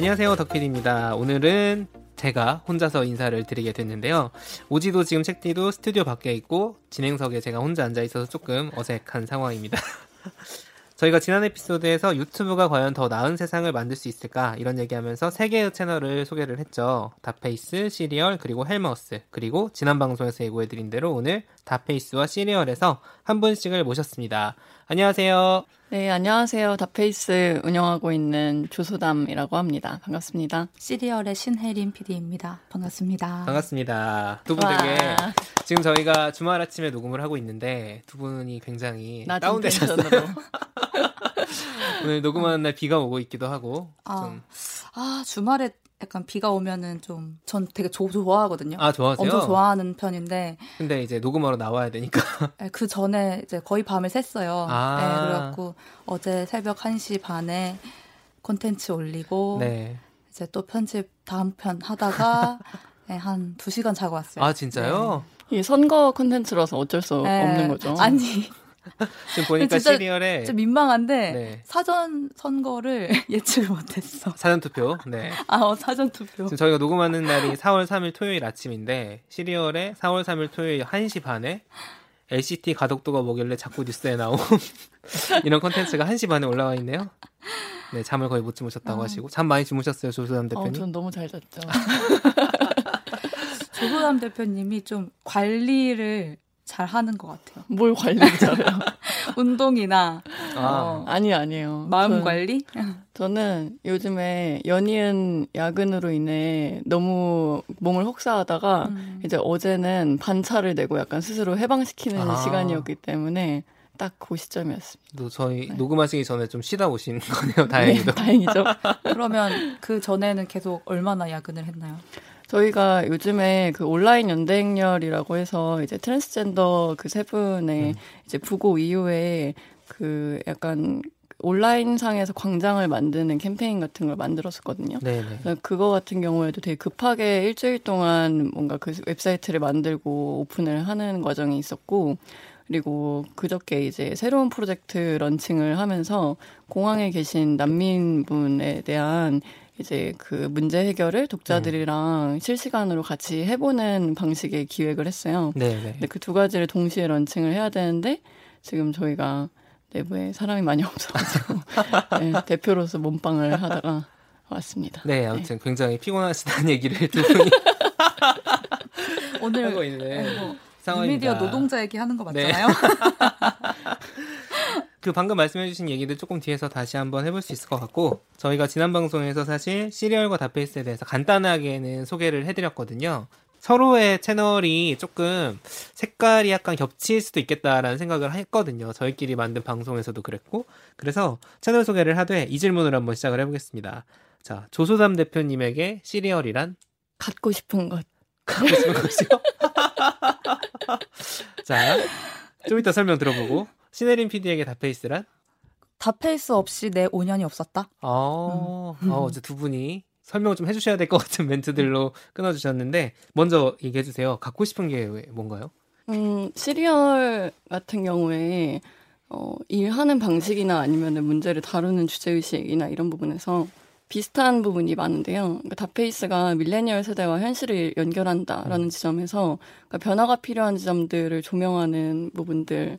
안녕하세요 덕필입니다. 오늘은 제가 혼자서 인사를 드리게 됐는데요. 오지도 지금 책디도 스튜디오 밖에 있고 진행석에 제가 혼자 앉아 있어서 조금 어색한 상황입니다. 저희가 지난 에피소드에서 유튜브가 과연 더 나은 세상을 만들 수 있을까 이런 얘기하면서 세 개의 채널을 소개를 했죠. 닷페이스, 씨리얼, 그리고 헬마우스 그리고 지난 방송에서 예고해드린 대로 오늘 닷페이스와 씨리얼에서 한 분씩을 모셨습니다. 안녕하세요. 네, 안녕하세요. 다페이스 운영하고 있는 조소담이라고 합니다. 반갑습니다. 시리얼의 신혜림 PD입니다. 반갑습니다. 반갑습니다. 두 분 되게 지금 저희가 주말 아침에 녹음을 하고 있는데 두 분이 굉장히 다운되셨어요. 오늘 녹음하는 날 비가 오고 있기도 하고 아, 좀. 아 주말에 약간 비가 오면은 좀 전 되게 조, 좋아하거든요. 아 좋아하세요? 엄청 좋아하는 편인데. 근데 이제 녹음하러 나와야 되니까. 네, 그 전에 이제 거의 밤을 샜어요. 아. 네, 그래갖고 어제 새벽 1시 반에 콘텐츠 올리고 네. 이제 또 편집 다음 편 하다가 네, 한 2시간 자고 왔어요. 아 진짜요? 네. 이 선거 콘텐츠라서 어쩔 수 네. 없는 거죠. 아니 지금 보니까 시리얼에 좀 민망한데 네. 사전 선거를 예측을 못했어. 사전 투표. 네. 아 어, 사전 투표. 지금 저희가 녹음하는 날이 4월 3일 토요일 아침인데 시리얼에 4월 3일 토요일 1시 반에 LCT 가덕도가 뭐길래 자꾸 뉴스에 나온 이런 컨텐츠가 1시 반에 올라와 있네요. 네, 잠을 거의 못 주무셨다고 어. 하시고 잠 많이 주무셨어요, 조수남 어, 대표님? 어, 전 너무 잘 잤죠. 조수남 대표님이 좀 관리를 잘 하는 것 같아요. 뭘 관리를 잘해요? 운동이나 아. 어, 아니 아니에요. 마음 전, 관리? 저는 요즘에 연이은 야근으로 인해 너무 몸을 혹사하다가 음. 이제 어제는 반차를 내고 약간 스스로 해방시키는 아. 시간이었기 때문에 딱그 시점이었습니다. 또 저희 네. 녹음하시기 전에 좀 쉬다 오신 거네요. 다행히도. 네, 다행이죠. 그러면 그 전에는 계속 얼마나 야근을 했나요? 저희가 요즘에 그 온라인 연대행렬이라고 해서 이제 트랜스젠더 그 세 분의 음. 이제 부고 이후에 그 약간 온라인 상에서 광장을 만드는 캠페인 같은 걸 만들었었거든요. 네네. 그거 같은 경우에도 되게 급하게 일주일 동안 뭔가 그 웹사이트를 만들고 오픈을 하는 과정이 있었고, 그리고 그저께 이제 새로운 프로젝트 런칭을 하면서 공항에 계신 난민분에 대한 이제 그 문제 해결을 독자들이랑 네. 실시간으로 같이 해보는 방식의 기획을 했어요. 네. 네. 근데 그 두 가지를 동시에 런칭을 해야 되는데 지금 저희가 내부에 사람이 많이 없어가지고 네, 대표로서 몸빵을 하다가 왔습니다. 네, 아무튼 네. 굉장히 피곤하시다는 얘기를 두 분이 오늘 하고 있는 뭐, 상황입니다. 미디어 노동자 얘기하는 거 네. 맞잖아요. 그 방금 말씀해주신 얘기들 조금 뒤에서 다시 한번 해볼 수 있을 것 같고 저희가 지난 방송에서 사실 시리얼과 다페이스에 대해서 간단하게는 소개를 해드렸거든요. 서로의 채널이 조금 색깔이 약간 겹칠 수도 있겠다라는 생각을 했거든요. 저희끼리 만든 방송에서도 그랬고 그래서 채널 소개를 하되 이 질문을 한번 시작을 해보겠습니다. 자 조소담 대표님에게 시리얼이란 갖고 싶은 것. 갖고 싶은 것이요? 자, 좀 이따 설명 들어보고 시네린 PD에게 다페이스란? 다페이스 없이 내 5년이 없었다. 어, 음. 어, 이제 두 분이 설명 좀 해주셔야 될 것 같은 멘트들로 끊어주셨는데 먼저 얘기해 주세요. 갖고 싶은 게 뭔가요? 음, 시리얼 같은 경우에 어, 일하는 방식이나 아니면 문제를 다루는 주제 의식이나 이런 부분에서 비슷한 부분이 많은데요. 그러니까 다페이스가 밀레니얼 세대와 현실을 연결한다라는 음. 지점에서 그러니까 변화가 필요한 지점들을 조명하는 부분들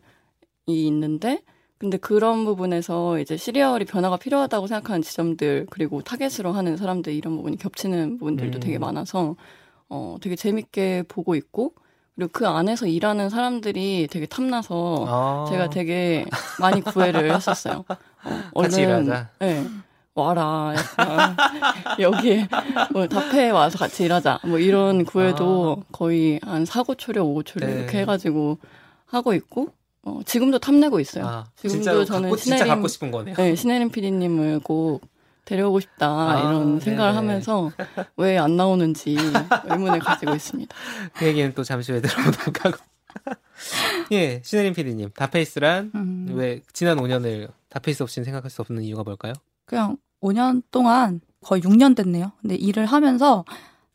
있는데 근데 그런 부분에서 이제 시리얼이 변화가 필요하다고 생각하는 지점들 그리고 타겟으로 하는 사람들 이런 부분이 겹치는 부분들도 음. 되게 많아서 어 되게 재밌게 보고 있고 그리고 그 안에서 일하는 사람들이 되게 탐나서 아. 제가 되게 많이 구애를 했었어요. 어, 얼른 네, 와라 약간 여기에 뭐 답해 와서 같이 일하자 뭐 이런 구애도 아. 거의 한 사고 초려 오고 초려 네. 이렇게 해가지고 하고 있고 어, 지금도 탐내고 있어요. 아, 지금도 저는 갖고, 신혜림, 갖고 싶은 거네요. 네, 신혜림 PD님을 꼭 데려오고 싶다 아, 이런 생각을 네네. 하면서 왜 안 나오는지 의문을 가지고 있습니다. 그 얘기는 또 잠시 후에 들어보도록 하고. 예, 신혜림 PD님, 다페이스란 음. 왜 지난 5년을 다페이스 없이는 생각할 수 없는 이유가 뭘까요? 그냥 5년 동안 거의 6년 됐네요. 근데 일을 하면서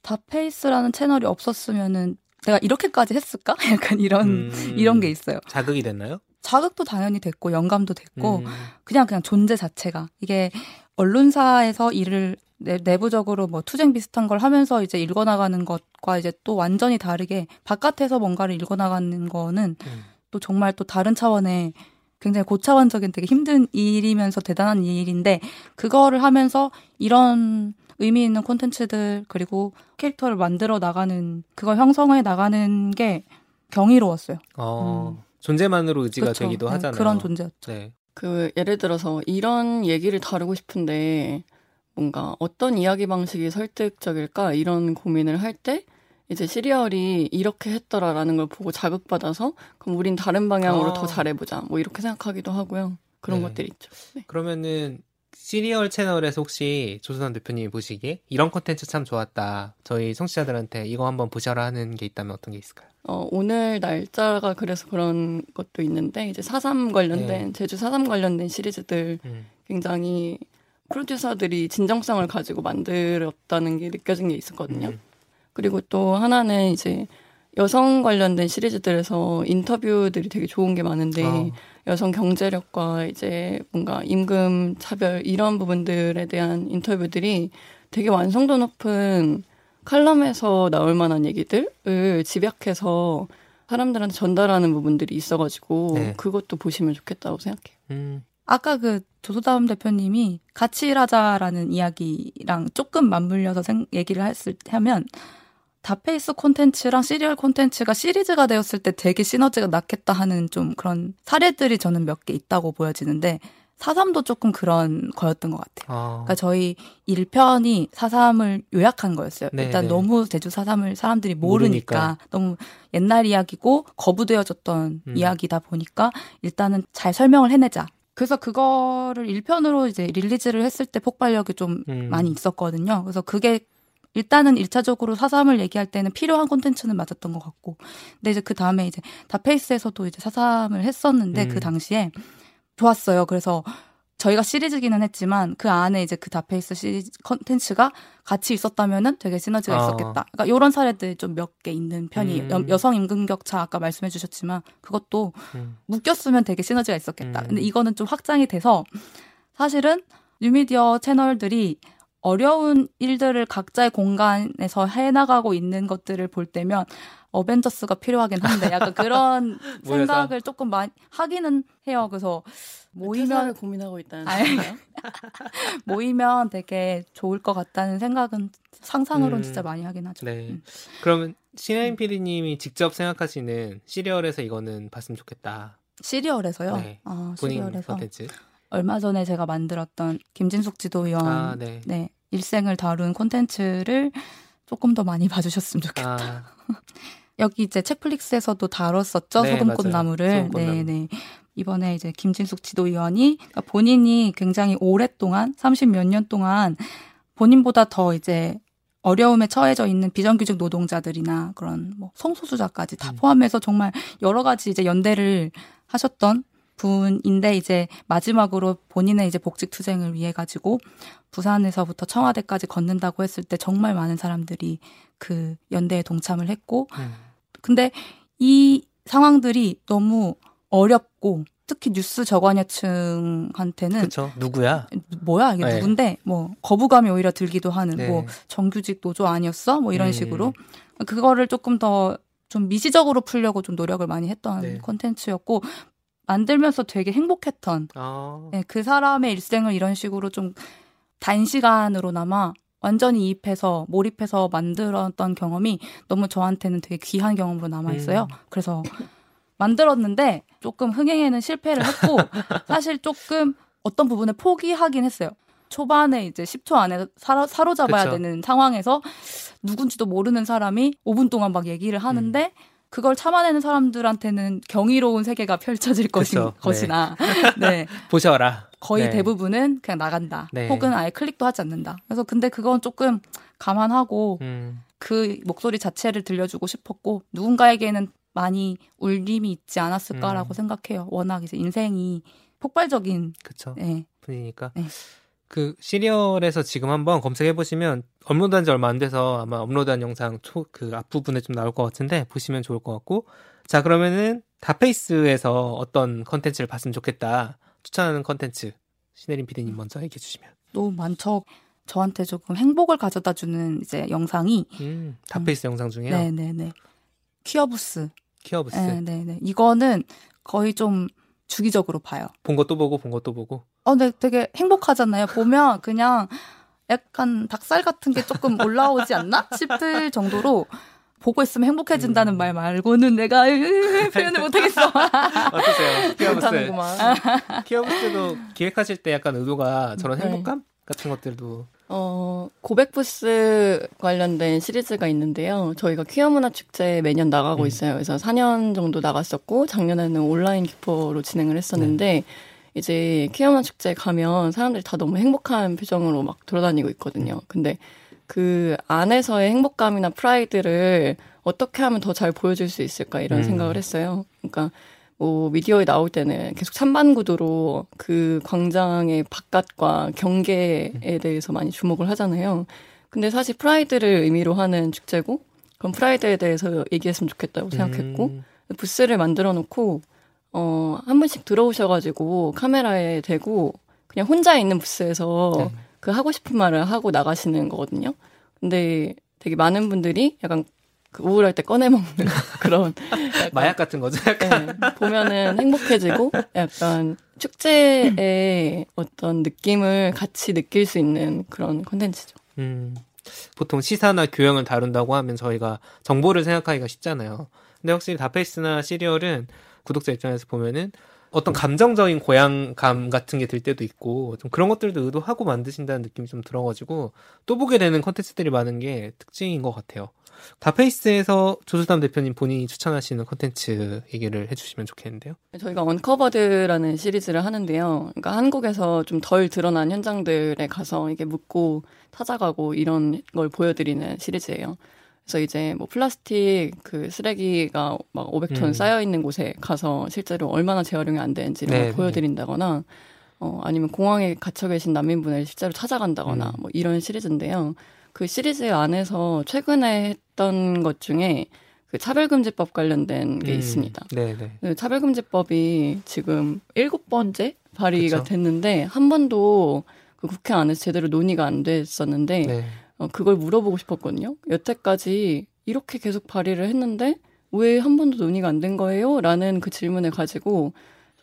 다페이스라는 채널이 없었으면은 내가 이렇게까지 했을까? 약간 이런 음, 이런 게 있어요. 자극이 됐나요? 자극도 당연히 됐고 영감도 됐고 음. 그냥 그냥 존재 자체가 이게 언론사에서 일을 내, 내부적으로 뭐 투쟁 비슷한 걸 하면서 이제 읽어나가는 것과 이제 또 완전히 다르게 바깥에서 뭔가를 읽어나가는 거는 음. 또 정말 또 다른 차원의 굉장히 고차원적인 되게 힘든 일이면서 대단한 일인데 그거를 하면서 이런 의미 있는 콘텐츠들 그리고 캐릭터를 만들어 나가는 그걸 형성해 나가는 게 경이로웠어요. 어, 음. 존재만으로 의지가 그쵸. 되기도 네, 하잖아요. 그런 존재였죠. 네. 그 예를 들어서 이런 얘기를 다루고 싶은데 뭔가 어떤 이야기 방식이 설득적일까 이런 고민을 할 때 이제 시리얼이 이렇게 했더라라는 걸 보고 자극받아서 그럼 우린 다른 방향으로 아. 더 잘해보자 뭐 이렇게 생각하기도 하고요 그런 네. 것들이 있죠. 네. 그러면은 시리얼 채널에서 혹시 조선 대표님이 보시기에 이런 콘텐츠 참 좋았다. 저희 청취자들한테 이거 한번 보셔라 하는 게 있다면 어떤 게 있을까요? 어, 오늘 날짜가 그래서 그런 것도 있는데 이제 사삼 관련된 네. 제주 사삼 관련된 시리즈들 음. 굉장히 프로듀서들이 진정성을 가지고 만들었다는 게 느껴진 게 있었거든요. 음. 그리고 또 하나는 이제 여성 관련된 시리즈들에서 인터뷰들이 되게 좋은 게 많은데 어. 여성 경제력과 이제 뭔가 임금 차별 이런 부분들에 대한 인터뷰들이 되게 완성도 높은 칼럼에서 나올 만한 얘기들을 집약해서 사람들한테 전달하는 부분들이 있어가지고 네. 그것도 보시면 좋겠다고 생각해요. 음. 아까 그 조소다음 대표님이 같이 일하자라는 이야기랑 조금 맞물려서 생, 얘기를 했을 하면 다페이스 콘텐츠랑 시리얼 콘텐츠가 시리즈가 되었을 때 되게 시너지가 났겠다 하는 좀 그런 사례들이 저는 몇 개 있다고 보여지는데 사삼도 조금 그런 거였던 것 같아요. 아. 그러니까 저희 1편이 사삼을 요약한 거였어요. 네, 일단 네. 너무 제주 사삼을 사람들이 모르니까, 모르니까, 너무 옛날 이야기고 거부되어졌던 음. 이야기다 보니까 일단은 잘 설명을 해내자. 그래서 그거를 1편으로 이제 릴리즈를 했을 때 폭발력이 좀 음. 많이 있었거든요. 그래서 그게 일단은 일차적으로 사삼을 얘기할 때는 필요한 콘텐츠는 맞았던 것 같고. 근데 이제 그 다음에 이제 다페이스에서도 이제 사삼을 했었는데 그 음. 그 당시에 좋았어요. 그래서 저희가 시리즈기는 했지만 그 안에 이제 그 다페이스 시리즈 컨텐츠가 같이 있었다면은 되게 시너지가 어. 있었겠다. 그러니까 이런 사례들이 좀몇 개 있는 편이에요. 음. 여, 성 임금 격차 아까 말씀해 주셨지만 그것도 음. 묶였으면 되게 시너지가 있었겠다. 음. 근데 이거는 좀 확장이 돼서 사실은 뉴미디어 채널들이 어려운 일들을 각자의 공간에서 해나가고 있는 것들을 볼 때면 어벤져스가 필요하긴 한데 약간 그런 생각을 조금 많이 하기는 해요. 그래서 모이면 고민하고 있다는 거예요. 모이면 되게 좋을 것 같다는 생각은 상상으로는 음, 진짜 많이 하긴 하죠. 네. 음. 그러면 신하인 PD님이 직접 생각하시는 시리얼에서 이거는 봤으면 좋겠다. 시리얼에서요? 네. 아, 시리얼에서. 컨텐츠. 얼마 전에 제가 만들었던 김진숙 지도위원 아, 네. 네. 일생을 다룬 콘텐츠를 조금 더 많이 봐주셨으면 좋겠다. 아. 여기 이제 책플릭스에서도 다뤘었죠 네, 소금꽃나무를. 네, 네. 이번에 이제 김진숙 지도위원이 그러니까 본인이 굉장히 오랫동안 30 몇 년 동안 본인보다 더 이제 어려움에 처해져 있는 비정규직 노동자들이나 그런 뭐 성소수자까지 다 음. 포함해서 정말 여러 가지 이제 연대를 하셨던 분인데 이제 마지막으로 본인의 이제 복직 투쟁을 위해 가지고 부산에서부터 청와대까지 걷는다고 했을 때 정말 많은 사람들이 그 연대에 동참을 했고 음. 근데 이 상황들이 너무 어렵고 특히 뉴스 저관여층한테는 그쵸 누구야 뭐야 이게 네. 누군데 뭐 거부감이 오히려 들기도 하는 네. 뭐 정규직 노조 아니었어 뭐 이런 음. 식으로 그거를 조금 더 좀 미시적으로 풀려고 좀 노력을 많이 했던 네. 콘텐츠였고 만들면서 되게 행복했던 아. 네, 그 사람의 일생을 이런 식으로 좀 단시간으로나마 완전히 이입해서 몰입해서 만들었던 경험이 너무 저한테는 되게 귀한 경험으로 남아 있어요. 음. 그래서 만들었는데 조금 흥행에는 실패를 했고 사실 조금 어떤 부분을 포기하긴 했어요. 초반에 이제 10초 안에 사로, 사로잡아야 그쵸. 되는 상황에서 누군지도 모르는 사람이 5분 동안 막 얘기를 하는데 음. 그걸 참아내는 사람들한테는 경이로운 세계가 펼쳐질 것인, 네. 것이나 네. 보셔라. 거의 네. 대부분은 그냥 나간다. 네. 혹은 아예 클릭도 하지 않는다. 그래서 근데 그건 조금 감안하고 음. 그 목소리 자체를 들려주고 싶었고 누군가에게는 많이 울림이 있지 않았을까라고 음. 생각해요. 워낙 이제 인생이 폭발적인 그쵸. 네. 분이니까. 네. 그 씨리얼에서 지금 한번 검색해 보시면 업로드한 지 얼마 안 돼서 아마 업로드한 영상 초 그 앞부분에 좀 나올 것 같은데 보시면 좋을 것 같고 자 그러면은 닷페이스에서 어떤 컨텐츠를 봤으면 좋겠다 추천하는 컨텐츠 신혜림 PD님 먼저 얘기해 주시면. 너무 많죠. 저한테 조금 행복을 가져다 주는 이제 영상이 음, 닷페이스 음. 영상 중에요. 네네네. 퀴어부스. 퀴어부스. 네네네. 이거는 거의 좀 주기적으로 봐요. 본 것도 보고 본 것도 보고. 어, 네, 되게 행복하잖아요. 보면 그냥 약간 닭살 같은 게 조금 올라오지 않나 싶을 정도로 보고 있으면 행복해진다는 음. 말 말고는 내가 표현을 못하겠어. 어떠세요? 퀴어부스. 퀴어부스도 기획하실 때 약간 의도가 저런 네. 행복감 네. 같은 것들도. 어, 고백부스 관련된 시리즈가 있는데요. 저희가 퀴어 문화 축제 매년 나가고 음. 있어요. 그래서 4년 정도 나갔었고, 작년에는 온라인 퀴퍼로 진행을 했었는데, 네. 이제 문화 축제에 가면 사람들이 다 너무 행복한 표정으로 막 돌아다니고 있거든요. 근데 그 안에서의 행복감이나 프라이드를 어떻게 하면 더 잘 보여줄 수 있을까 이런 음. 생각을 했어요. 그러니까 뭐 미디어에 나올 때는 계속 찬반 구도로 그 광장의 바깥과 경계에 대해서 많이 주목을 하잖아요. 근데 사실 프라이드를 의미로 하는 축제고 그럼 프라이드에 대해서 얘기했으면 좋겠다고 생각했고 음. 부스를 만들어 놓고 어, 한 분씩 들어오셔가지고 카메라에 대고 그냥 혼자 있는 부스에서 네. 그 하고 싶은 말을 하고 나가시는 거거든요. 근데 되게 많은 분들이 약간 그 우울할 때 꺼내 먹는 그런 마약 같은 거죠. 약간. 네, 보면은 행복해지고 약간 축제의 어떤 느낌을 같이 느낄 수 있는 그런 콘텐츠죠. 음, 보통 시사나 교양을 다룬다고 하면 저희가 정보를 생각하기가 쉽잖아요. 근데 확실히 다페이스나 시리얼은 구독자 입장에서 보면은 어떤 감정적인 고향감 같은 게 들 때도 있고 좀 그런 것들도 의도하고 만드신다는 느낌이 좀 들어가지고 또 보게 되는 컨텐츠들이 많은 게 특징인 것 같아요. 다페이스에서 조수담 대표님 본인이 추천하시는 컨텐츠 얘기를 해주시면 좋겠는데요. 저희가 언커버드라는 시리즈를 하는데요. 그러니까 한국에서 좀 덜 드러난 현장들에 가서 이게 묻고 찾아가고 이런 걸 보여드리는 시리즈예요. 그래서 이제 뭐 플라스틱 그 쓰레기가 막 500톤 음. 쌓여 있는 곳에 가서 실제로 얼마나 재활용이 안 되는지를 네, 네. 보여드린다거나 어 아니면 공항에 gat혀 계신 난민분을 실제로 찾아간다거나 음. 뭐 이런 시리즈인데요. 그 시리즈 안에서 최근에 했던 것 중에 그 차별금지법 관련된 게 음. 있습니다. 네네. 네. 그 차별금지법이 지금 일곱 번째 발의가 그쵸? 됐는데 한 번도 그 국회 안에서 제대로 논의가 안 됐었는데 네. 어, 그걸 물어보고 싶었거든요. 여태까지 이렇게 계속 발의를 했는데 왜 한 번도 논의가 안 된 거예요? 라는 그 질문을 가지고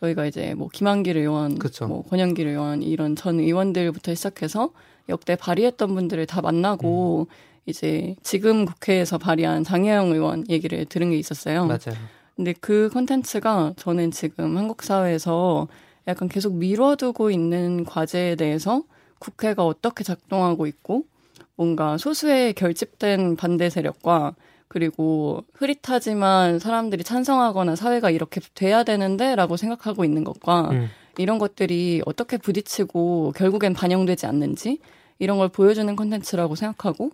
저희가 이제 뭐 김한길 의원, 그쵸. 뭐 권영길 의원 이런 전 의원들부터 시작해서 역대 발의했던 분들을 다 만나고 음. 이제 지금 국회에서 발의한 장혜영 의원 얘기를 들은 게 있었어요. 맞아요. 근데 그 컨텐츠가 저는 지금 한국 사회에서 약간 계속 미뤄두고 있는 과제에 대해서 국회가 어떻게 작동하고 있고 뭔가 소수의 결집된 반대 세력과 그리고 흐릿하지만 사람들이 찬성하거나 사회가 이렇게 돼야 되는데라고 생각하고 있는 것과 음. 이런 것들이 어떻게 부딪히고 결국엔 반영되지 않는지 이런 걸 보여주는 컨텐츠라고 생각하고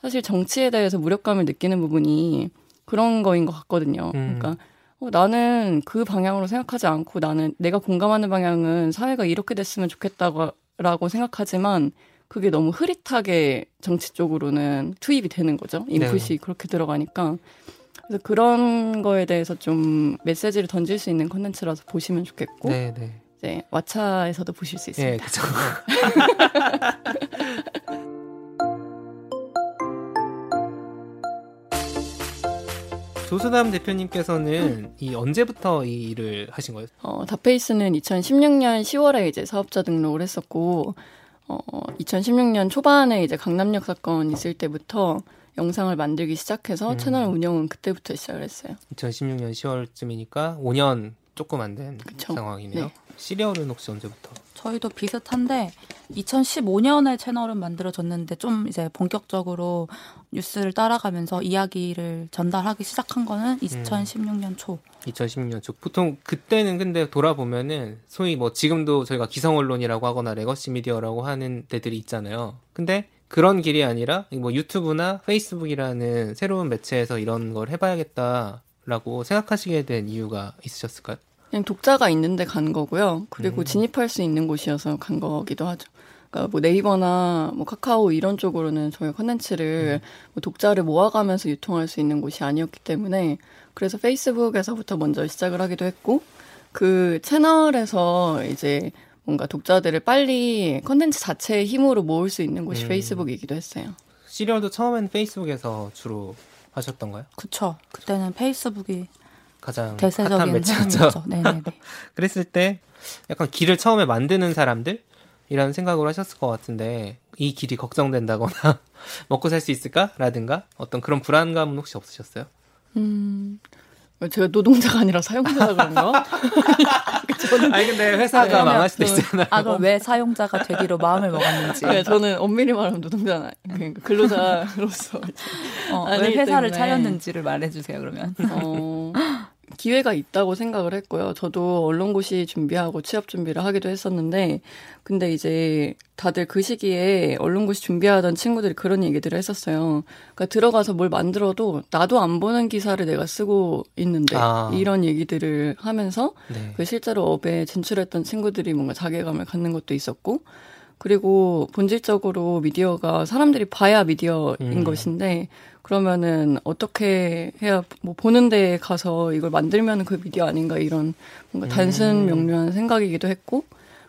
사실 정치에 대해서 무력감을 느끼는 부분이 그런 거인 것 같거든요. 음. 그러니까 어, 나는 그 방향으로 생각하지 않고 나는 내가 공감하는 방향은 사회가 이렇게 됐으면 좋겠다고 생각하지만 그게 너무 흐릿하게 정치 쪽으로는 투입이 되는 거죠. 인풋이 네. 그렇게 들어가니까. 그래서 그런 거에 대해서 좀 메시지를 던질 수 있는 컨텐츠라서 보시면 좋겠고. 네, 네. 이제 왓챠에서도 보실 수 있습니다. 네, 그렇죠. 조수남 대표님께서는 이 언제부터 이 일을 하신 거예요? 어, 다페이스는 2016년 10월에 이제 사업자 등록을 했었고 어, 2016년 초반에 이제 강남역 사건 있을 때부터 영상을 만들기 시작해서 음. 채널 운영은 그때부터 시작을 했어요. 2016년 10월쯤이니까 5년 조금 안 된 상황이네요. 네. 씨리얼은 혹시 언제부터? 저희도 비슷한데 2015년에 채널은 만들어졌는데 좀 이제 본격적으로 뉴스를 따라가면서 이야기를 전달하기 시작한 거는 2016년 음. 초. 2016년 초. 보통 그때는 근데 돌아보면은 소위 뭐 지금도 저희가 기성 언론이라고 하거나 legacy 미디어라고 하는 데들이 있잖아요. 근데 그런 길이 아니라 뭐 유튜브나 페이스북이라는 새로운 매체에서 이런 걸 해봐야겠다라고 생각하시게 된 이유가 있으셨을까요? 그냥 독자가 있는데 간 거고요. 그리고 음. 진입할 수 있는 곳이어서 간 거기도 하죠. 그러니까 뭐 네이버나 뭐 카카오 이런 쪽으로는 저희 컨텐츠를 음. 뭐 독자를 모아가면서 유통할 수 있는 곳이 아니었기 때문에 그래서 페이스북에서부터 먼저 시작을 하기도 했고 그 채널에서 이제 뭔가 독자들을 빨리 컨텐츠 자체의 힘으로 모을 수 있는 곳이 음. 페이스북이기도 했어요. 씨리얼도 처음엔 페이스북에서 주로 하셨던가요? 그쵸. 그때는 페이스북이 가장 대세적인 매체였죠. 네네네. 그랬을 때 약간 길을 처음에 만드는 사람들 이런 생각을 하셨을 것 같은데 이 길이 걱정된다거나 먹고 살 수 있을까라든가 어떤 그런 불안감은 혹시 없으셨어요? 음 제가 노동자가 아니라 사용자가 그런가? 저는 아니 근데 회사가 아, 망할 수도 그, 있잖아요. 아 그럼 왜 사용자가 되기로 마음을 먹었는지. 네, 저는 엄밀히 말하면 노동자는 그러니까 근로자로서 어, 왜 회사를 때문에. 차렸는지를 말해주세요 그러면. 어, 기회가 있다고 생각을 했고요. 저도 언론고시 준비하고 취업 준비를 하기도 했었는데, 근데 이제 다들 그 시기에 언론고시 준비하던 친구들이 그런 얘기들을 했었어요. 그러니까 들어가서 뭘 만들어도 나도 안 보는 기사를 내가 쓰고 있는데, 아. 이런 얘기들을 하면서 네. 그 실제로 업에 진출했던 친구들이 뭔가 자괴감을 갖는 것도 있었고, 그리고 본질적으로 미디어가 사람들이 봐야 미디어인 음. 것인데 그러면은 어떻게 해야 뭐 보는 데 가서 이걸 만들면 그 미디어 아닌가 이런 뭔가 단순 음. 명료한 생각이기도 했고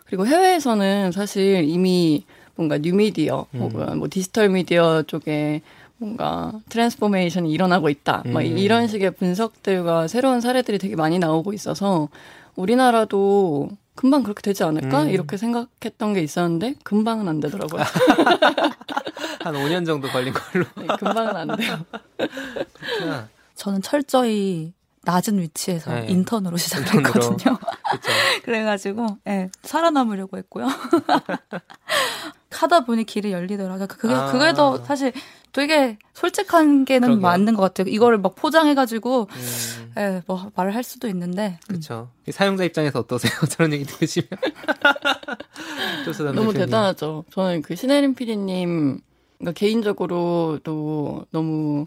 그리고 해외에서는 사실 이미 뭔가 뉴미디어 음. 혹은 뭐 디지털 미디어 쪽에 뭔가 transformation이 일어나고 있다. 음. 막 이런 식의 분석들과 새로운 사례들이 되게 많이 나오고 있어서 우리나라도 금방 그렇게 되지 않을까? 음. 이렇게 생각했던 게 있었는데 금방은 안 되더라고요. 한 5년 정도 걸린 걸로. 네, 금방은 안 돼요. 그렇구나. 저는 철저히 낮은 위치에서 네. 인턴으로 시작했거든요. 그래가지고 네, 살아남으려고 했고요. 하다 보니 길이 열리더라고요. 그게 아. 그게 더 사실 되게 솔직한 게는 그러게요. 맞는 것 같아요. 이거를 막 포장해가지고 음. 예, 뭐 말을 할 수도 있는데. 그렇죠. 음. 사용자 입장에서 어떠세요? 저런 얘기 들으시면 너무 대단하죠. 저는 그 신혜림 PD님 그러니까 개인적으로도 너무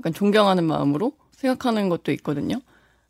약간 존경하는 마음으로 생각하는 것도 있거든요.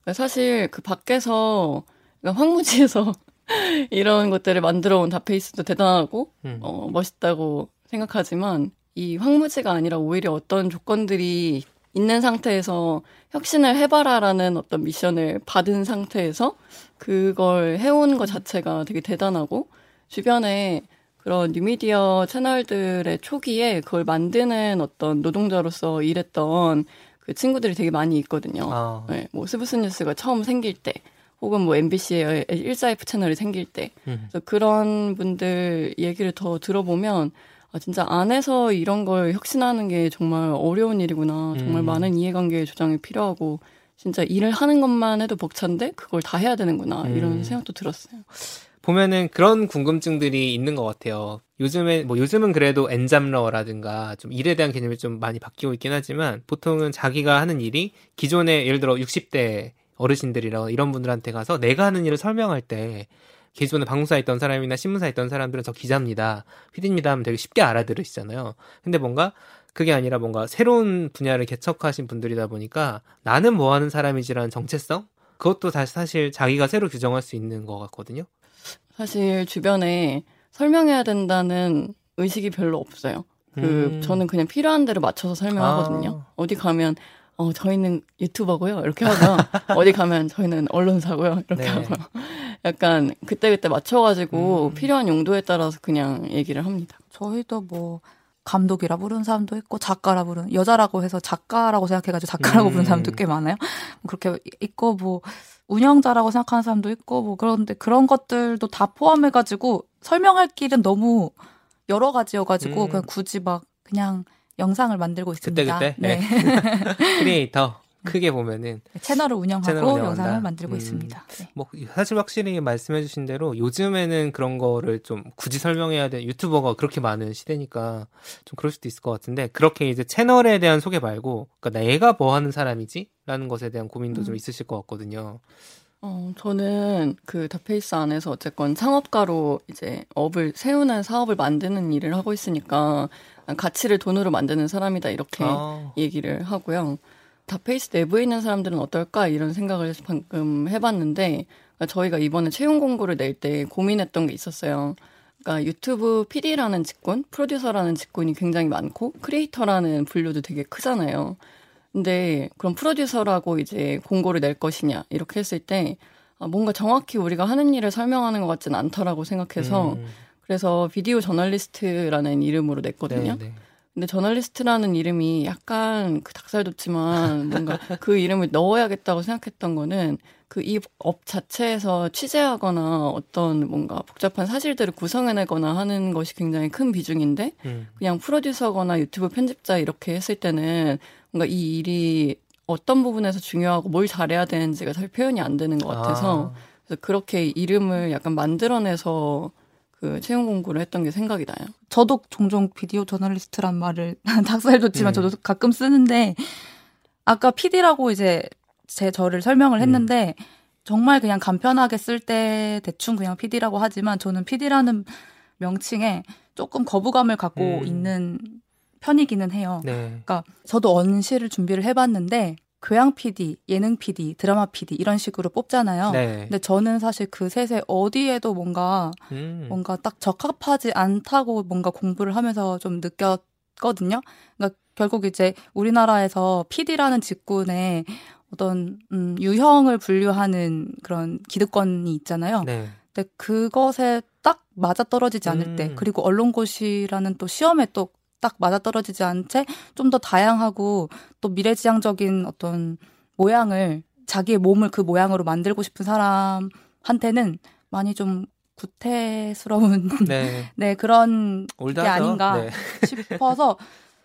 그러니까 사실 그 밖에서 그러니까 황무지에서 이런 것들을 만들어 온 다페이스도 대단하고 음. 어, 멋있다고 생각하지만 이 황무지가 아니라 오히려 어떤 조건들이 있는 상태에서 혁신을 해봐라라는 어떤 미션을 받은 상태에서 그걸 해온 것 자체가 되게 대단하고 주변에 그런 뉴미디어 채널들의 초기에 그걸 만드는 어떤 노동자로서 일했던 그 친구들이 되게 많이 있거든요. 아. 네, 뭐 스브스 뉴스가 처음 생길 때, 혹은 뭐 MBC의 1사이프 채널이 생길 때, 음. 그래서 그런 분들 얘기를 더 들어보면 아, 진짜 안에서 이런 걸 혁신하는 게 정말 어려운 일이구나. 정말 음. 많은 이해관계 조정이 필요하고 진짜 일을 하는 것만 해도 벅찬데 그걸 다 해야 되는구나. 음. 이런 생각도 들었어요. 보면은 그런 궁금증들이 있는 것 같아요. 요즘에 뭐 요즘은 그래도 엔잡러라든가 좀 일에 대한 개념이 좀 많이 바뀌고 있긴 하지만 보통은 자기가 하는 일이 기존에 예를 들어 60대 어르신들이랑 이런 분들한테 가서 내가 하는 일을 설명할 때 기존에 방송사에 있던 사람이나 신문사에 있던 사람들은 저 기자입니다. 피디입니다 하면 되게 쉽게 알아들으시잖아요. 근데 뭔가 그게 아니라 뭔가 새로운 분야를 개척하신 분들이다 보니까 나는 뭐 하는 사람이지라는 정체성? 그것도 다시 사실 자기가 새로 규정할 수 있는 것 같거든요. 사실 주변에 설명해야 된다는 의식이 별로 없어요. 그 음. 저는 그냥 필요한 대로 맞춰서 설명하거든요. 아. 어디 가면 어 저희는 유튜버고요. 이렇게 하고요. 어디 가면 저희는 언론사고요. 이렇게 네. 하고요. 약간 그때그때 맞춰가지고 음. 필요한 용도에 따라서 그냥 얘기를 합니다. 저희도 뭐 감독이라 부르는 사람도 있고 작가라 부르는 여자라고 해서 작가라고 생각해가지고 작가라고 음. 부르는 사람도 꽤 많아요. 그렇게 있고 뭐 운영자라고 생각하는 사람도 있고 뭐 그런데 그런 것들도 다 포함해가지고 설명할 길은 너무 여러 가지여가지고 음. 그냥 굳이 막 그냥 영상을 만들고 있습니다. 그때 그때 네. 네. 크리에이터 크게 보면은 채널을 운영하고 채널을 영상을 만들고 음, 있습니다. 네. 뭐 사실 확실히 말씀해주신 대로 요즘에는 그런 거를 좀 굳이 설명해야 되는 유튜버가 그렇게 많은 시대니까 좀 그럴 수도 있을 것 같은데 그렇게 이제 채널에 대한 소개 말고 그러니까 내가 뭐 하는 사람이지라는 것에 대한 고민도 음. 좀 있으실 것 같거든요. 어, 저는 그 다페이스 안에서 어쨌건 창업가로 이제 업을 세우는 사업을 만드는 일을 하고 있으니까 가치를 돈으로 만드는 사람이다 이렇게 아. 얘기를 하고요. 닷페이스 내부에 있는 사람들은 어떨까 이런 생각을 방금 해봤는데 그러니까 저희가 이번에 채용 공고를 낼 때 고민했던 게 있었어요. 그러니까 유튜브 PD라는 직군, 프로듀서라는 직군이 굉장히 많고 creator라는 분류도 되게 크잖아요. 근데 그럼 프로듀서라고 이제 공고를 낼 것이냐 이렇게 했을 때 아, 뭔가 정확히 우리가 하는 일을 설명하는 것 같지는 않더라고 생각해서 음. 그래서 비디오 저널리스트라는 이름으로 냈거든요. 네네. 네. 근데 저널리스트라는 이름이 약간 그 닭살 돋지만 뭔가 그 이름을 넣어야겠다고 생각했던 거는 그 이 업 자체에서 취재하거나 어떤 뭔가 복잡한 사실들을 구성해내거나 하는 것이 굉장히 큰 비중인데 음. 그냥 프로듀서거나 유튜브 편집자 이렇게 했을 때는 뭔가 이 일이 어떤 부분에서 중요하고 뭘 잘해야 되는지가 잘 표현이 안 되는 것 같아서 아. 그래서 그렇게 이름을 약간 만들어내서 그 채용 공부를 했던 게 생각이 나요. 저도 종종 비디오 저널리스트란 말을 닭살 돋지만 음. 저도 가끔 쓰는데 아까 PD라고 이제 제 저를 설명을 음. 했는데 음. 정말 그냥 간편하게 쓸 때 대충 그냥 PD라고 하지만 저는 PD라는 명칭에 조금 거부감을 갖고 음. 있는 편이기는 해요. 네. 그러니까 저도 언시를 준비를 해봤는데 교양 PD, 예능 PD, 드라마 PD 이런 식으로 뽑잖아요. 네. 근데 저는 사실 그 셋에 어디에도 뭔가 음. 뭔가 딱 적합하지 않다고 뭔가 공부를 하면서 좀 느꼈거든요. 그러니까 결국 이제 우리나라에서 PD라는 직군에 어떤 음, 유형을 분류하는 그런 기득권이 있잖아요. 네. 근데 그것에 딱 맞아 떨어지지 않을 음. 때 그리고 언론고시라는 또 시험에 또 딱 맞아떨어지지 않은 채 좀 더 다양하고 또 미래지향적인 어떤 모양을 자기의 몸을 그 모양으로 만들고 싶은 사람한테는 많이 좀 구태스러운 네, 네 그런 올드하죠? 게 아닌가 네. 싶어서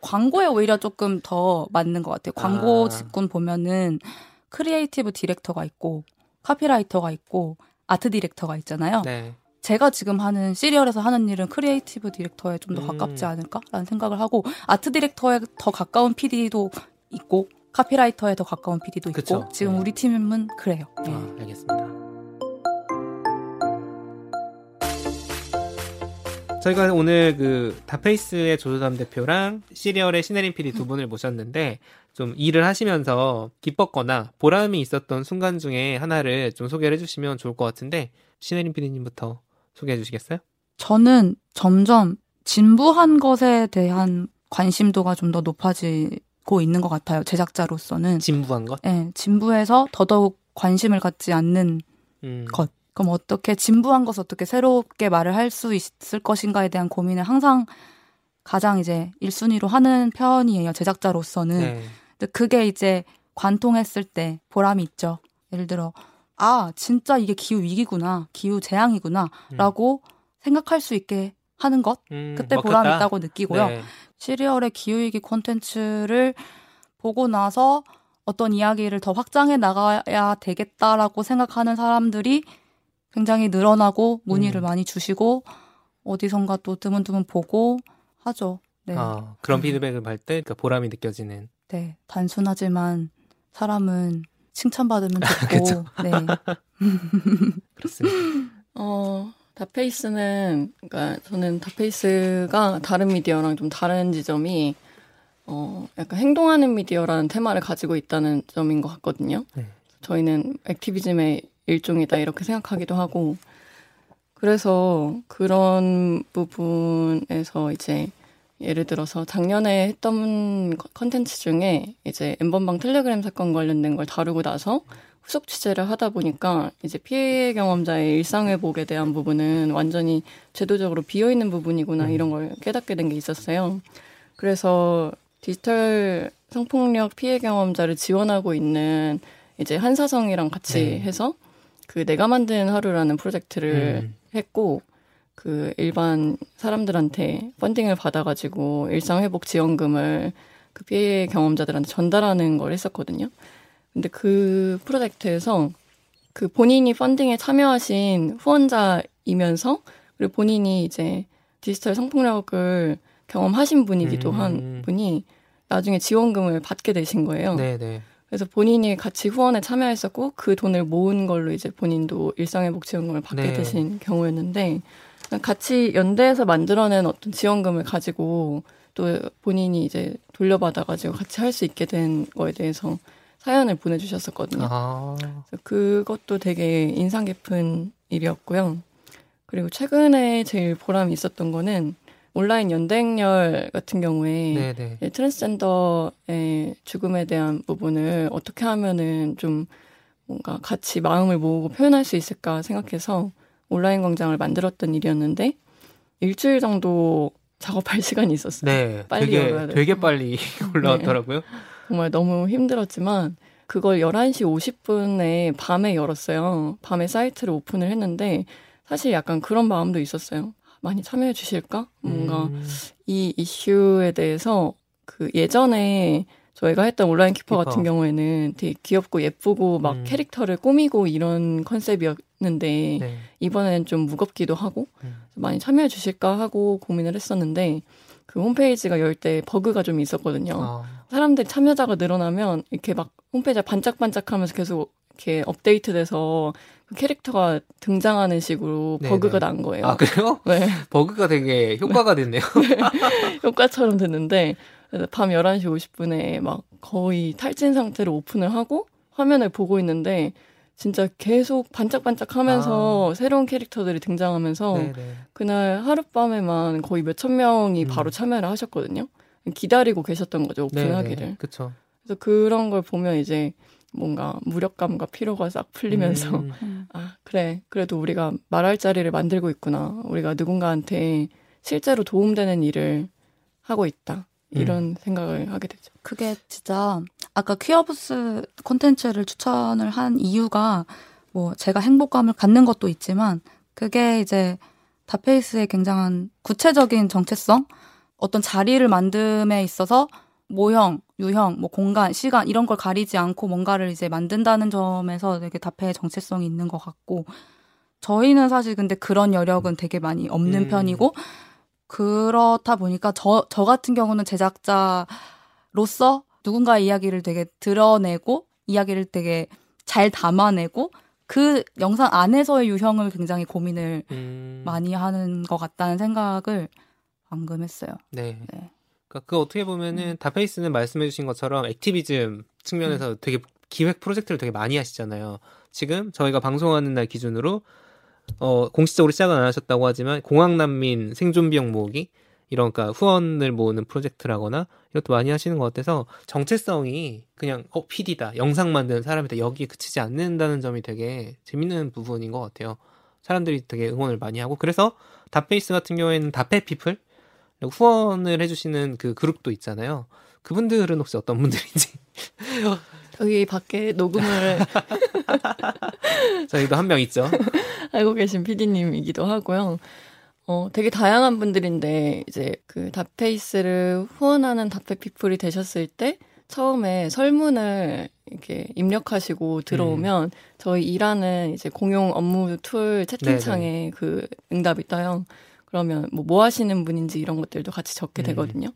광고에 오히려 조금 더 맞는 것 같아요. 광고 아. 직군 보면은 creative director가 있고 카피라이터가 있고 아트 디렉터가 있잖아요. 네. 제가 지금 하는 씨리얼에서 하는 일은 creative director에 좀 더 가깝지 음. 않을까라는 생각을 하고 아트 디렉터에 더 가까운 PD도 있고 카피라이터에 더 가까운 PD도 있고 그쵸. 지금 네. 우리 팀은 그래요. 네. 아, 알겠습니다. 저희가 오늘 그 다페이스의 조조담 대표랑 시리얼의 신혜림 PD 두 분을 모셨는데 좀 일을 하시면서 기뻤거나 보람이 있었던 순간 중에 하나를 좀 소개를 해주시면 좋을 것 같은데 신혜림 PD님부터 소개해 주시겠어요? 저는 점점 진부한 것에 대한 관심도가 좀 더 높아지고 있는 것 같아요. 제작자로서는. 진부한 것? 네. 진부해서 더더욱 관심을 갖지 않는 음. 것. 그럼 어떻게 진부한 것을 어떻게 새롭게 말을 할 수 있을 것인가에 대한 고민을 항상 가장 이제 1순위로 하는 편이에요. 제작자로서는. 네. 근데 그게 이제 관통했을 때 보람이 있죠. 예를 들어 아, 진짜 이게 기후 위기구나, 기후 재앙이구나, 음. 라고 생각할 수 있게 하는 것. 음, 그때 먹겠다. 보람 있다고 느끼고요. 네. 시리얼의 기후위기 콘텐츠를 보고 나서 어떤 이야기를 더 확장해 나가야 되겠다라고 생각하는 사람들이 굉장히 늘어나고 문의를 음. 많이 주시고 어디선가 또 드문드문 보고 하죠. 네. 아, 그런 피드백을 받을 때그 보람이 느껴지는. 네. 단순하지만 사람은 칭찬받으면 좋고. 네. 그렇습니다. 어, 다페이스는 그러니까 저는 다페이스가 다른 미디어랑 좀 다른 지점이 어, 약간 행동하는 미디어라는 테마를 가지고 있다는 점인 것 같거든요. 네. 저희는 액티비즘의 일종이다 이렇게 생각하기도 하고 그래서 그런 부분에서 이제 예를 들어서 작년에 했던 컨텐츠 중에 이제 엠번방 텔레그램 사건 관련된 걸 다루고 나서 후속 취재를 하다 보니까 이제 피해 경험자의 일상 회복에 대한 부분은 완전히 제도적으로 비어 있는 부분이구나 음. 이런 걸 깨닫게 된 게 있었어요. 그래서 디지털 성폭력 피해 경험자를 지원하고 있는 이제 한사성이랑 같이 네. 해서 그 내가 만든 하루라는 프로젝트를 음. 했고 그 일반 사람들한테 펀딩을 받아가지고 일상회복 지원금을 그 피해 경험자들한테 전달하는 걸 했었거든요. 근데 그 프로젝트에서 그 본인이 펀딩에 참여하신 후원자이면서 그리고 본인이 이제 디지털 성폭력을 경험하신 분이기도 음. 한 분이 나중에 지원금을 받게 되신 거예요. 네네. 네. 그래서 본인이 같이 후원에 참여했었고 그 돈을 모은 걸로 이제 본인도 일상회복 지원금을 받게 네. 되신 경우였는데 같이 연대해서 만들어낸 어떤 지원금을 가지고 또 본인이 이제 돌려받아가지고 같이 할 수 있게 된 거에 대해서 사연을 보내주셨었거든요. 아. 그것도 되게 인상 깊은 일이었고요. 그리고 최근에 제일 보람이 있었던 거는 온라인 연대행렬 같은 경우에 네네. 네. 트랜스젠더의 죽음에 대한 부분을 어떻게 하면은 좀 뭔가 같이 마음을 모으고 표현할 수 있을까 생각해서 온라인 광장을 만들었던 일이었는데 일주일 정도 작업할 시간이 있었어요. 네, 빨리 되게, 열어야 돼. 되게 빨리 올라왔더라고요. 네. 정말 너무 힘들었지만 그걸 11시 50분에 밤에 열었어요. 밤에 사이트를 오픈을 했는데 사실 약간 그런 마음도 있었어요. 많이 참여해 주실까? 뭔가 음. 이 이슈에 대해서 그 예전에 저희가 했던 온라인 키퍼, 키퍼. 같은 경우에는 되게 귀엽고 예쁘고 막 음. 캐릭터를 꾸미고 이런 컨셉이었는데 네. 이번에는 좀 무겁기도 하고 음. 많이 참여해 주실까 하고 고민을 했었는데 그 홈페이지가 열 때 버그가 좀 있었거든요. 아. 사람들이 참여자가 늘어나면 이렇게 막 홈페이지가 반짝반짝하면서 계속 이렇게 업데이트돼서 그 캐릭터가 등장하는 식으로 네네. 버그가 난 거예요. 아 그래요? 네. 버그가 되게 효과가 됐네요. 네. 효과처럼 됐는데 밤 11시 50분에 막 거의 탈진 상태로 오픈을 하고 화면을 보고 있는데 진짜 계속 반짝반짝 하면서 아. 새로운 캐릭터들이 등장하면서 네네. 그날 하룻밤에만 거의 몇천 명이 음. 바로 참여를 하셨거든요. 기다리고 계셨던 거죠, 오픈하기를. 그쵸. 그래서 그런 걸 보면 이제 뭔가 무력감과 피로가 싹 풀리면서 음. 음. 아 그래 그래도 우리가 말할 자리를 만들고 있구나 우리가 누군가한테 실제로 도움되는 일을 하고 있다 이런 음. 생각을 하게 되죠. 그게 진짜 아까 퀴어부스 콘텐츠를 추천을 한 이유가 뭐 제가 행복감을 갖는 것도 있지만 그게 이제 다페이스의 굉장한 구체적인 정체성 어떤 자리를 만듦에 있어서 모형, 유형, 뭐 공간, 시간 이런 걸 가리지 않고 뭔가를 이제 만든다는 점에서 되게 다페의 정체성이 있는 것 같고 저희는 사실 근데 그런 여력은 되게 많이 없는 음. 편이고 그렇다 보니까 저, 저 같은 경우는 제작자로서 누군가의 이야기를 되게 드러내고 이야기를 되게 잘 담아내고 그 영상 안에서의 유형을 굉장히 고민을 음. 많이 하는 것 같다는 생각을 방금 했어요. 네. 네. 그러니까 그 어떻게 보면은 음. 다페이스는 말씀해주신 것처럼 액티비즘 측면에서 음. 되게 기획 프로젝트를 되게 많이 하시잖아요. 지금 저희가 방송하는 날 기준으로 어 공식적으로 시작은 안 하셨다고 하지만 공항 난민 생존 비용 모으기 이런 그러니까 후원을 모으는 프로젝트라거나 이것도 많이 하시는 것 같아서 정체성이 그냥 어 PD다 영상 만드는 사람이다 여기에 그치지 않는다는 점이 되게 재밌는 부분인 것 같아요. 사람들이 되게 응원을 많이 하고 그래서 다페이스 같은 경우에는 다페피플 후원을 해주시는 그 그룹도 있잖아요. 그분들은 혹시 어떤 분들인지 저기 밖에 녹음을 저희도 한 명 있죠. 알고 계신 PD님이기도 하고요. 어, 되게 다양한 분들인데 이제 그 다페이스를 후원하는 다페피플이 되셨을 때 처음에 설문을 이렇게 입력하시고 들어오면 음. 저희 일하는 이제 공용 업무 툴 채팅창에 네네. 그 응답이 떠요. 그러면 뭐, 뭐 하시는 분인지 이런 것들도 같이 적게 음. 되거든요.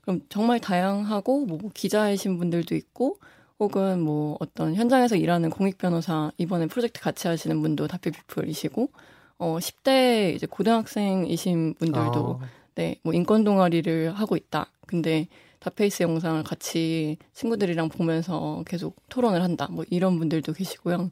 그럼 정말 다양하고 뭐 기자이신 분들도 있고 혹은 뭐 어떤 현장에서 일하는 공익 변호사 이번에 프로젝트 같이 하시는 분도 다피피플이시고 어 10대 이제 고등학생이신 분들도 아. 네, 뭐 인권 동아리를 하고 있다. 근데 다페이스 영상을 같이 친구들이랑 보면서 계속 토론을 한다. 뭐 이런 분들도 계시고요.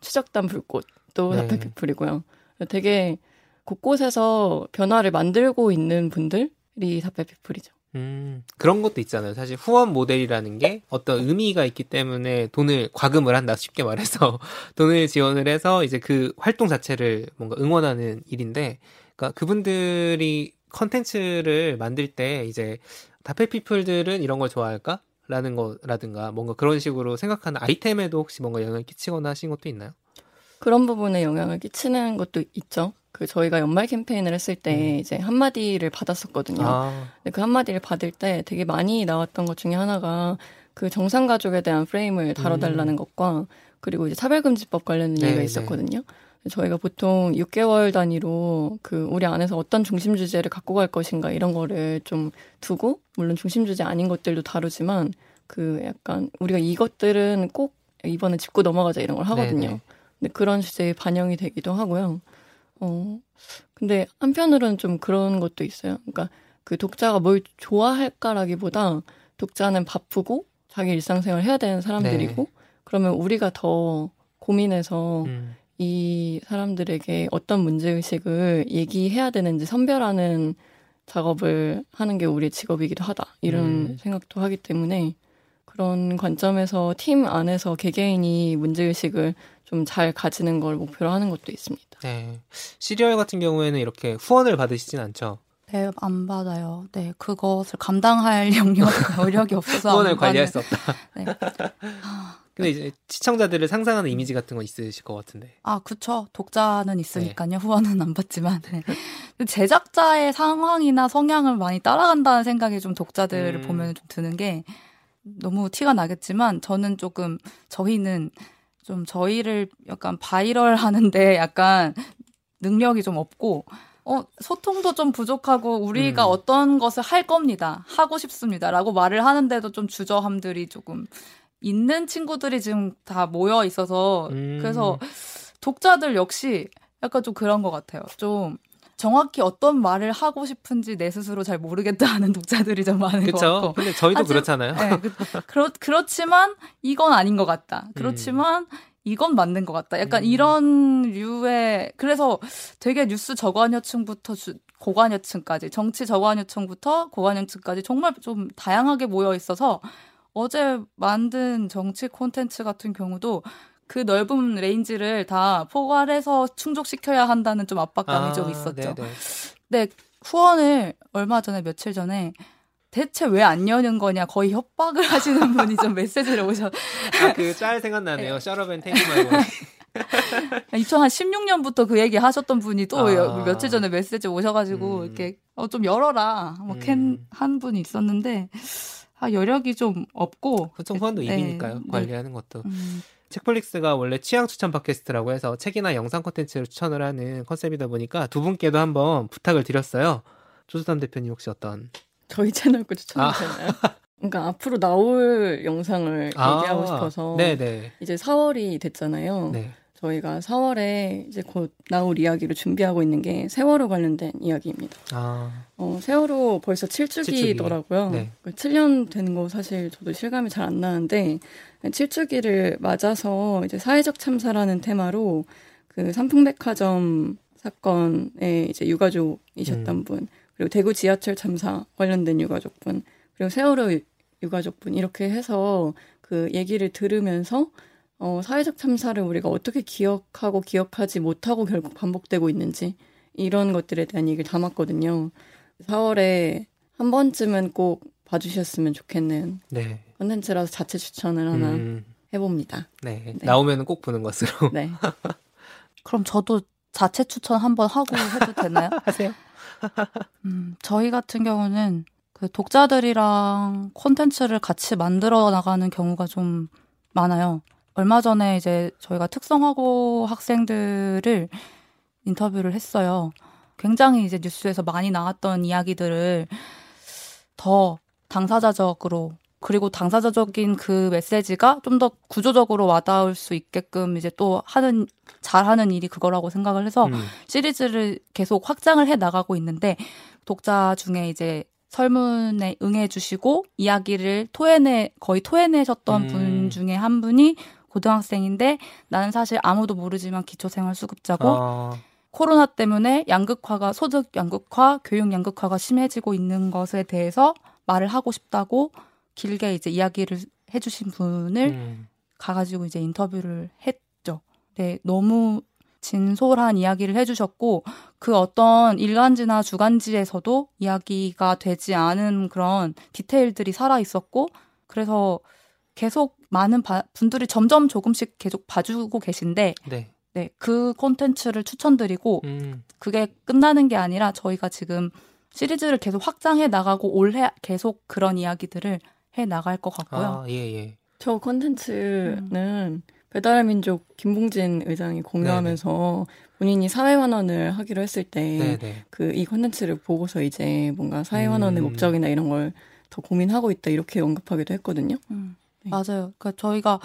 추적단 불꽃도 네. 다페피플이고요. 되게 곳곳에서 변화를 만들고 있는 분들이 사페피플이죠. 음, 그런 것도 있잖아요. 사실 후원 모델이라는 게 어떤 의미가 있기 때문에 돈을 과금을 한다. 쉽게 말해서 돈을 지원을 해서 이제 그 활동 자체를 뭔가 응원하는 일인데, 그러니까 그분들이 컨텐츠를 만들 때 이제 다페 피플들은 이런 걸 좋아할까? 라는 거라든가 뭔가 그런 식으로 생각하는 아이템에도 혹시 뭔가 영향을 끼치거나 하신 것도 있나요? 그런 부분에 영향을 끼치는 것도 있죠. 그 저희가 연말 캠페인을 했을 때 음. 이제 한마디를 받았었거든요. 아. 근데 그 한마디를 받을 때 되게 많이 나왔던 것 중에 하나가 그 정상 가족에 대한 프레임을 다뤄달라는 음. 것과 그리고 이제 차별금지법 관련된 네, 얘기가 네. 있었거든요. 네. 저희가 보통 6개월 단위로 그 우리 안에서 어떤 중심 주제를 갖고 갈 것인가 이런 거를 좀 두고 물론 중심 주제 아닌 것들도 다루지만 그 약간 우리가 이것들은 꼭 이번에 짚고 넘어가자 이런 걸 하거든요. 네네. 네. 근데 그런 주제에 반영이 되기도 하고요. 어, 근데 한편으로는 좀 그런 것도 있어요. 그러니까 그 독자가 뭘 좋아할까라기보다 독자는 바쁘고 자기 일상생활 해야 되는 사람들이고 네. 그러면 우리가 더 고민해서 음. 이 사람들에게 어떤 문제 의식을 얘기해야 되는지 선별하는 작업을 하는 게 우리의 직업이기도 하다. 이런 음. 생각도 하기 때문에 그런 관점에서 팀 안에서 개개인이 문제의식을 좀 잘 가지는 걸 목표로 하는 것도 있습니다. 네. 시리얼 같은 경우에는 이렇게 후원을 받으시진 않죠? 네, 안 받아요. 네, 그것을 감당할 영역, 여력이 없어서. 후원을 관리할 수 없다. 네. 근데 이제 시청자들을 상상하는 이미지 같은 거 있으실 것 같은데. 아, 그쵸. 독자는 있으니까요. 네. 후원은 안 받지만. 네. 제작자의 상황이나 성향을 많이 따라간다는 생각이 좀 독자들을 음. 보면 좀 드는 게 너무 티가 나겠지만 저는 조금 저희는 좀 저희를 약간 바이럴 하는데 약간 능력이 좀 없고 어, 소통도 좀 부족하고 우리가 음. 어떤 것을 할 겁니다. 하고 싶습니다라고 말을 하는데도 좀 주저함들이 조금 있는 친구들이 지금 다 모여 있어서 음. 그래서 독자들 역시 약간 좀 그런 것 같아요. 좀 정확히 어떤 말을 하고 싶은지 내 스스로 잘 모르겠다 하는 독자들이 좀 많은 그쵸? 것 같고. 근데 저희도 하지, 그렇잖아요. 네, 그, 그렇, 그렇지만 이건 아닌 것 같다. 그렇지만 음. 이건 맞는 것 같다. 약간 음. 이런 류의 그래서 되게 뉴스 저관여층부터 주, 고관여층까지 정치 저관여층부터 고관여층까지 정말 좀 다양하게 모여 있어서 어제 만든 정치 콘텐츠 같은 경우도 그 넓은 range를 다 포괄해서 충족시켜야 한다는 좀 압박감이 아, 좀 있었죠. 네네. 네, 후원을 얼마 전에 며칠 전에 대체 왜 안 여는 거냐 거의 협박을 하시는 분이 좀 메시지를 오셔. 아, 그짤 생각나네요. 샤러벤 탱크 말고. 2016년부터 그 얘기 하셨던 분이 또 아. 며칠 전에 메시지 오셔가지고 음. 이렇게 어, 좀 열어라 뭐캔한 음. 분이 있었는데 아, 여력이 좀 없고. 보통 후원도 네. 입이니까요. 네. 관리하는 것도. 음. 책플릭스가 원래 취향 추천 팟캐스트라고 해서 책이나 영상 콘텐츠를 추천을 하는 컨셉이다 보니까 두 분께도 한번 부탁을 드렸어요. 조수단 대표님 혹시 어떤 저희 채널 거 추천해주나요? 아. 그러니까 앞으로 나올 영상을 아. 얘기하고 싶어서 네네. 이제 4월이 됐잖아요. 네. 저희가 4월에 이제 곧 나올 이야기를 준비하고 있는 게 세월호 관련된 이야기입니다. 아. 어, 세월호 벌써 7주기더라고요. 네. 7년 그 되는 거 사실 저도 실감이 잘 안 나는데 7주기를 맞아서 이제 사회적 참사라는 테마로 그 삼풍백화점 사건에 이제 유가족이셨던 음. 분, 그리고 대구 지하철 참사 관련된 유가족분, 그리고 세월호 유가족분 이렇게 해서 그 얘기를 들으면서 어, 사회적 참사를 우리가 어떻게 기억하고 기억하지 못하고 결국 반복되고 있는지 이런 것들에 대한 얘기를 담았거든요. 4월에 한 번쯤은 꼭 봐주셨으면 좋겠는 네. 컨텐츠라서 자체 추천을 하나 음. 해봅니다. 네. 네. 나오면 꼭 보는 것으로. 네. 그럼 저도 자체 추천 한번 하고 해도 되나요? 하세요. 음, 저희 같은 경우는 그 독자들이랑 콘텐츠를 같이 만들어 나가는 경우가 좀 많아요. 얼마 전에 이제 저희가 특성화고 학생들을 인터뷰를 했어요. 굉장히 이제 뉴스에서 많이 나왔던 이야기들을 더 당사자적으로 그리고 당사자적인 그 메시지가 좀 더 구조적으로 와닿을 수 있게끔 이제 또 하는 잘하는 일이 그거라고 생각을 해서 음. 시리즈를 계속 확장을 해 나가고 있는데 독자 중에 이제 설문에 응해주시고 이야기를 토해내 거의 토해내셨던 음. 분 중에 한 분이 고등학생인데 나는 사실 아무도 모르지만 기초생활수급자고 아. 코로나 때문에 양극화가 소득 양극화, 교육 양극화가 심해지고 있는 것에 대해서 말을 하고 싶다고 길게 이제 이야기를 해주신 분을 음. 가가지고 이제 인터뷰를 했죠. 네, 너무 진솔한 이야기를 해주셨고 그 어떤 일간지나 주간지에서도 이야기가 되지 않은 그런 디테일들이 살아 있었고 그래서 계속 많은 바, 분들이 점점 조금씩 계속 봐주고 계신데 네. 네, 그 콘텐츠를 추천드리고 음. 그게 끝나는 게 아니라 저희가 지금 시리즈를 계속 확장해 나가고 올해 계속 그런 이야기들을 해 나갈 것 같고요. 아, 예, 예. 저 콘텐츠는 음. 배달의 민족 김봉진 의장이 공유하면서 네네. 본인이 사회환원을 하기로 했을 때 그 이 콘텐츠를 보고서 이제 뭔가 사회환원의 음. 목적이나 이런 걸 더 고민하고 있다 이렇게 언급하기도 했거든요. 음. 네. 맞아요. 그러니까 저희가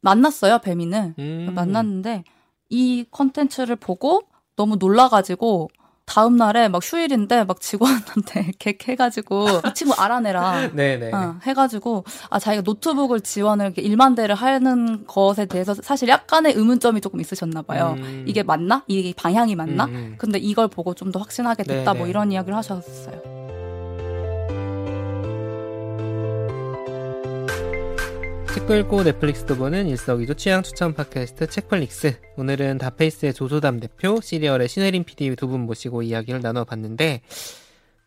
만났어요, 배미는. 음. 만났는데 이 컨텐츠를 보고 너무 놀라가지고 다음 날에 막 휴일인데 막 직원한테 객 해가지고 이 친구 알아내라. 네네. 어, 해가지고 아 자기가 노트북을 지원을 일만 대를 하는 것에 대해서 사실 약간의 의문점이 조금 있으셨나 봐요. 음. 이게 맞나? 이게 방향이 맞나? 음. 음. 근데 이걸 보고 좀 더 확신하게 됐다. 뭐 네네. 뭐 이런 이야기를 하셨어요. 책 읽고 넷플릭스도 보는 일석이조 취향 추천 팟캐스트 책플릭스. 오늘은 다페이스의 조소담 대표, 시리얼의 신혜림 PD 두 분 모시고 이야기를 나눠봤는데,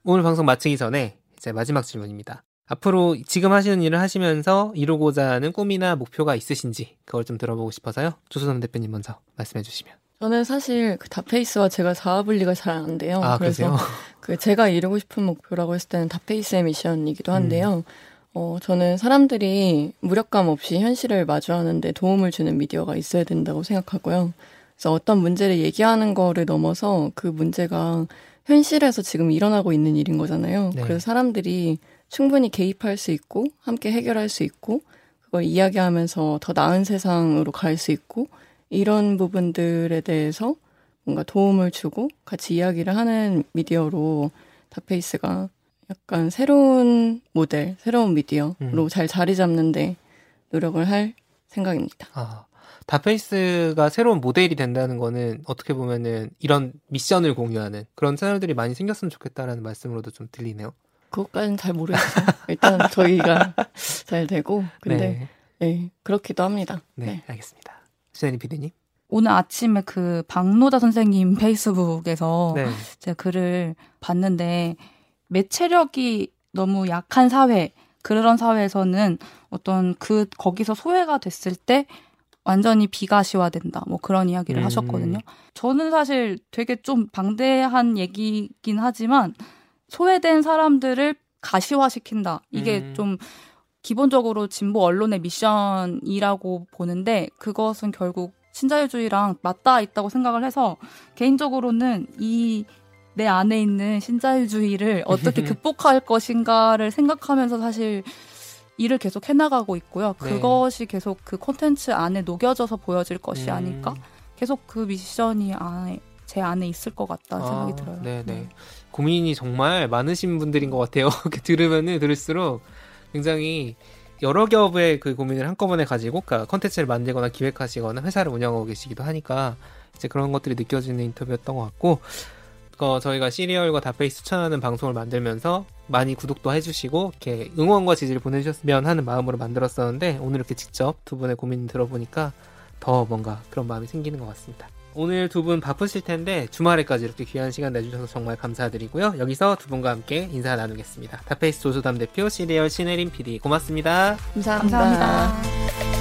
오늘 방송 마치기 전에 이제 마지막 질문입니다. 앞으로 지금 하시는 일을 하시면서 이루고자 하는 꿈이나 목표가 있으신지 그걸 좀 들어보고 싶어서요. 조소담 대표님 먼저 말씀해 주시면. 저는 사실 그 다페이스와 제가 자아 분리가 잘 안 돼요. 아, 그래서 그러세요? 그 제가 이루고 싶은 목표라고 했을 때는 다페이스의 미션이기도 한데요. 음. 어, 저는 사람들이 무력감 없이 현실을 마주하는데 도움을 주는 미디어가 있어야 된다고 생각하고요. 그래서 어떤 문제를 얘기하는 거를 넘어서 그 문제가 현실에서 지금 일어나고 있는 일인 거잖아요. 네. 그래서 사람들이 충분히 개입할 수 있고, 함께 해결할 수 있고, 그걸 이야기하면서 더 나은 세상으로 갈 수 있고, 이런 부분들에 대해서 뭔가 도움을 주고 같이 이야기를 하는 미디어로 다페이스가 약간 새로운 모델, 새로운 미디어로 음. 잘 자리 잡는데 노력을 할 생각입니다. 아, 다페이스가 새로운 모델이 된다는 거는 어떻게 보면은 이런 미션을 공유하는 그런 채널들이 많이 생겼으면 좋겠다라는 말씀으로도 좀 들리네요. 그것까지는 잘 모르겠어요. 일단 저희가 잘 되고 근데 네. 네 그렇기도 합니다. 네, 네. 알겠습니다. 수현이 피디님. 오늘 아침에 그 박노다 선생님 페이스북에서 네. 제가 글을 봤는데 매체력이 너무 약한 사회 그런 사회에서는 어떤 그 거기서 소외가 됐을 때 완전히 비가시화된다. 뭐 그런 이야기를 음. 하셨거든요. 저는 사실 되게 좀 방대한 얘기긴 하지만 소외된 사람들을 가시화시킨다. 이게 음. 좀 기본적으로 진보 언론의 미션이라고 보는데 그것은 결국 신자유주의랑 맞닿아 있다고 생각을 해서 개인적으로는 이 내 안에 있는 신자유주의를 어떻게 극복할 것인가를 생각하면서 사실 일을 계속 해나가고 있고요. 네. 그것이 계속 그 콘텐츠 안에 녹여져서 보여질 것이 음. 아닐까? 계속 그 미션이 안에 제 안에 있을 것 같다는 아, 생각이 들어요. 네네. 네. 고민이 정말 많으신 분들인 것 같아요. 들으면은 들을수록 굉장히 여러 겹의 그 고민을 한꺼번에 가지고 그러니까 컨텐츠를 만들거나 기획하시거나 회사를 운영하고 계시기도 하니까 이제 그런 것들이 느껴지는 인터뷰였던 것 같고 어, 저희가 시리얼과 다페이스 추천하는 방송을 만들면서 많이 구독도 해주시고 이렇게 응원과 지지를 보내주셨으면 하는 마음으로 만들었었는데 오늘 이렇게 직접 두 분의 고민 들어보니까 더 뭔가 그런 마음이 생기는 것 같습니다. 오늘 두 분 바쁘실 텐데 주말에까지 이렇게 귀한 시간 내주셔서 정말 감사드리고요. 여기서 두 분과 함께 인사 나누겠습니다. 다페이스 조수담 대표 시리얼 신혜림 PD 고맙습니다 감사합니다. 감사합니다.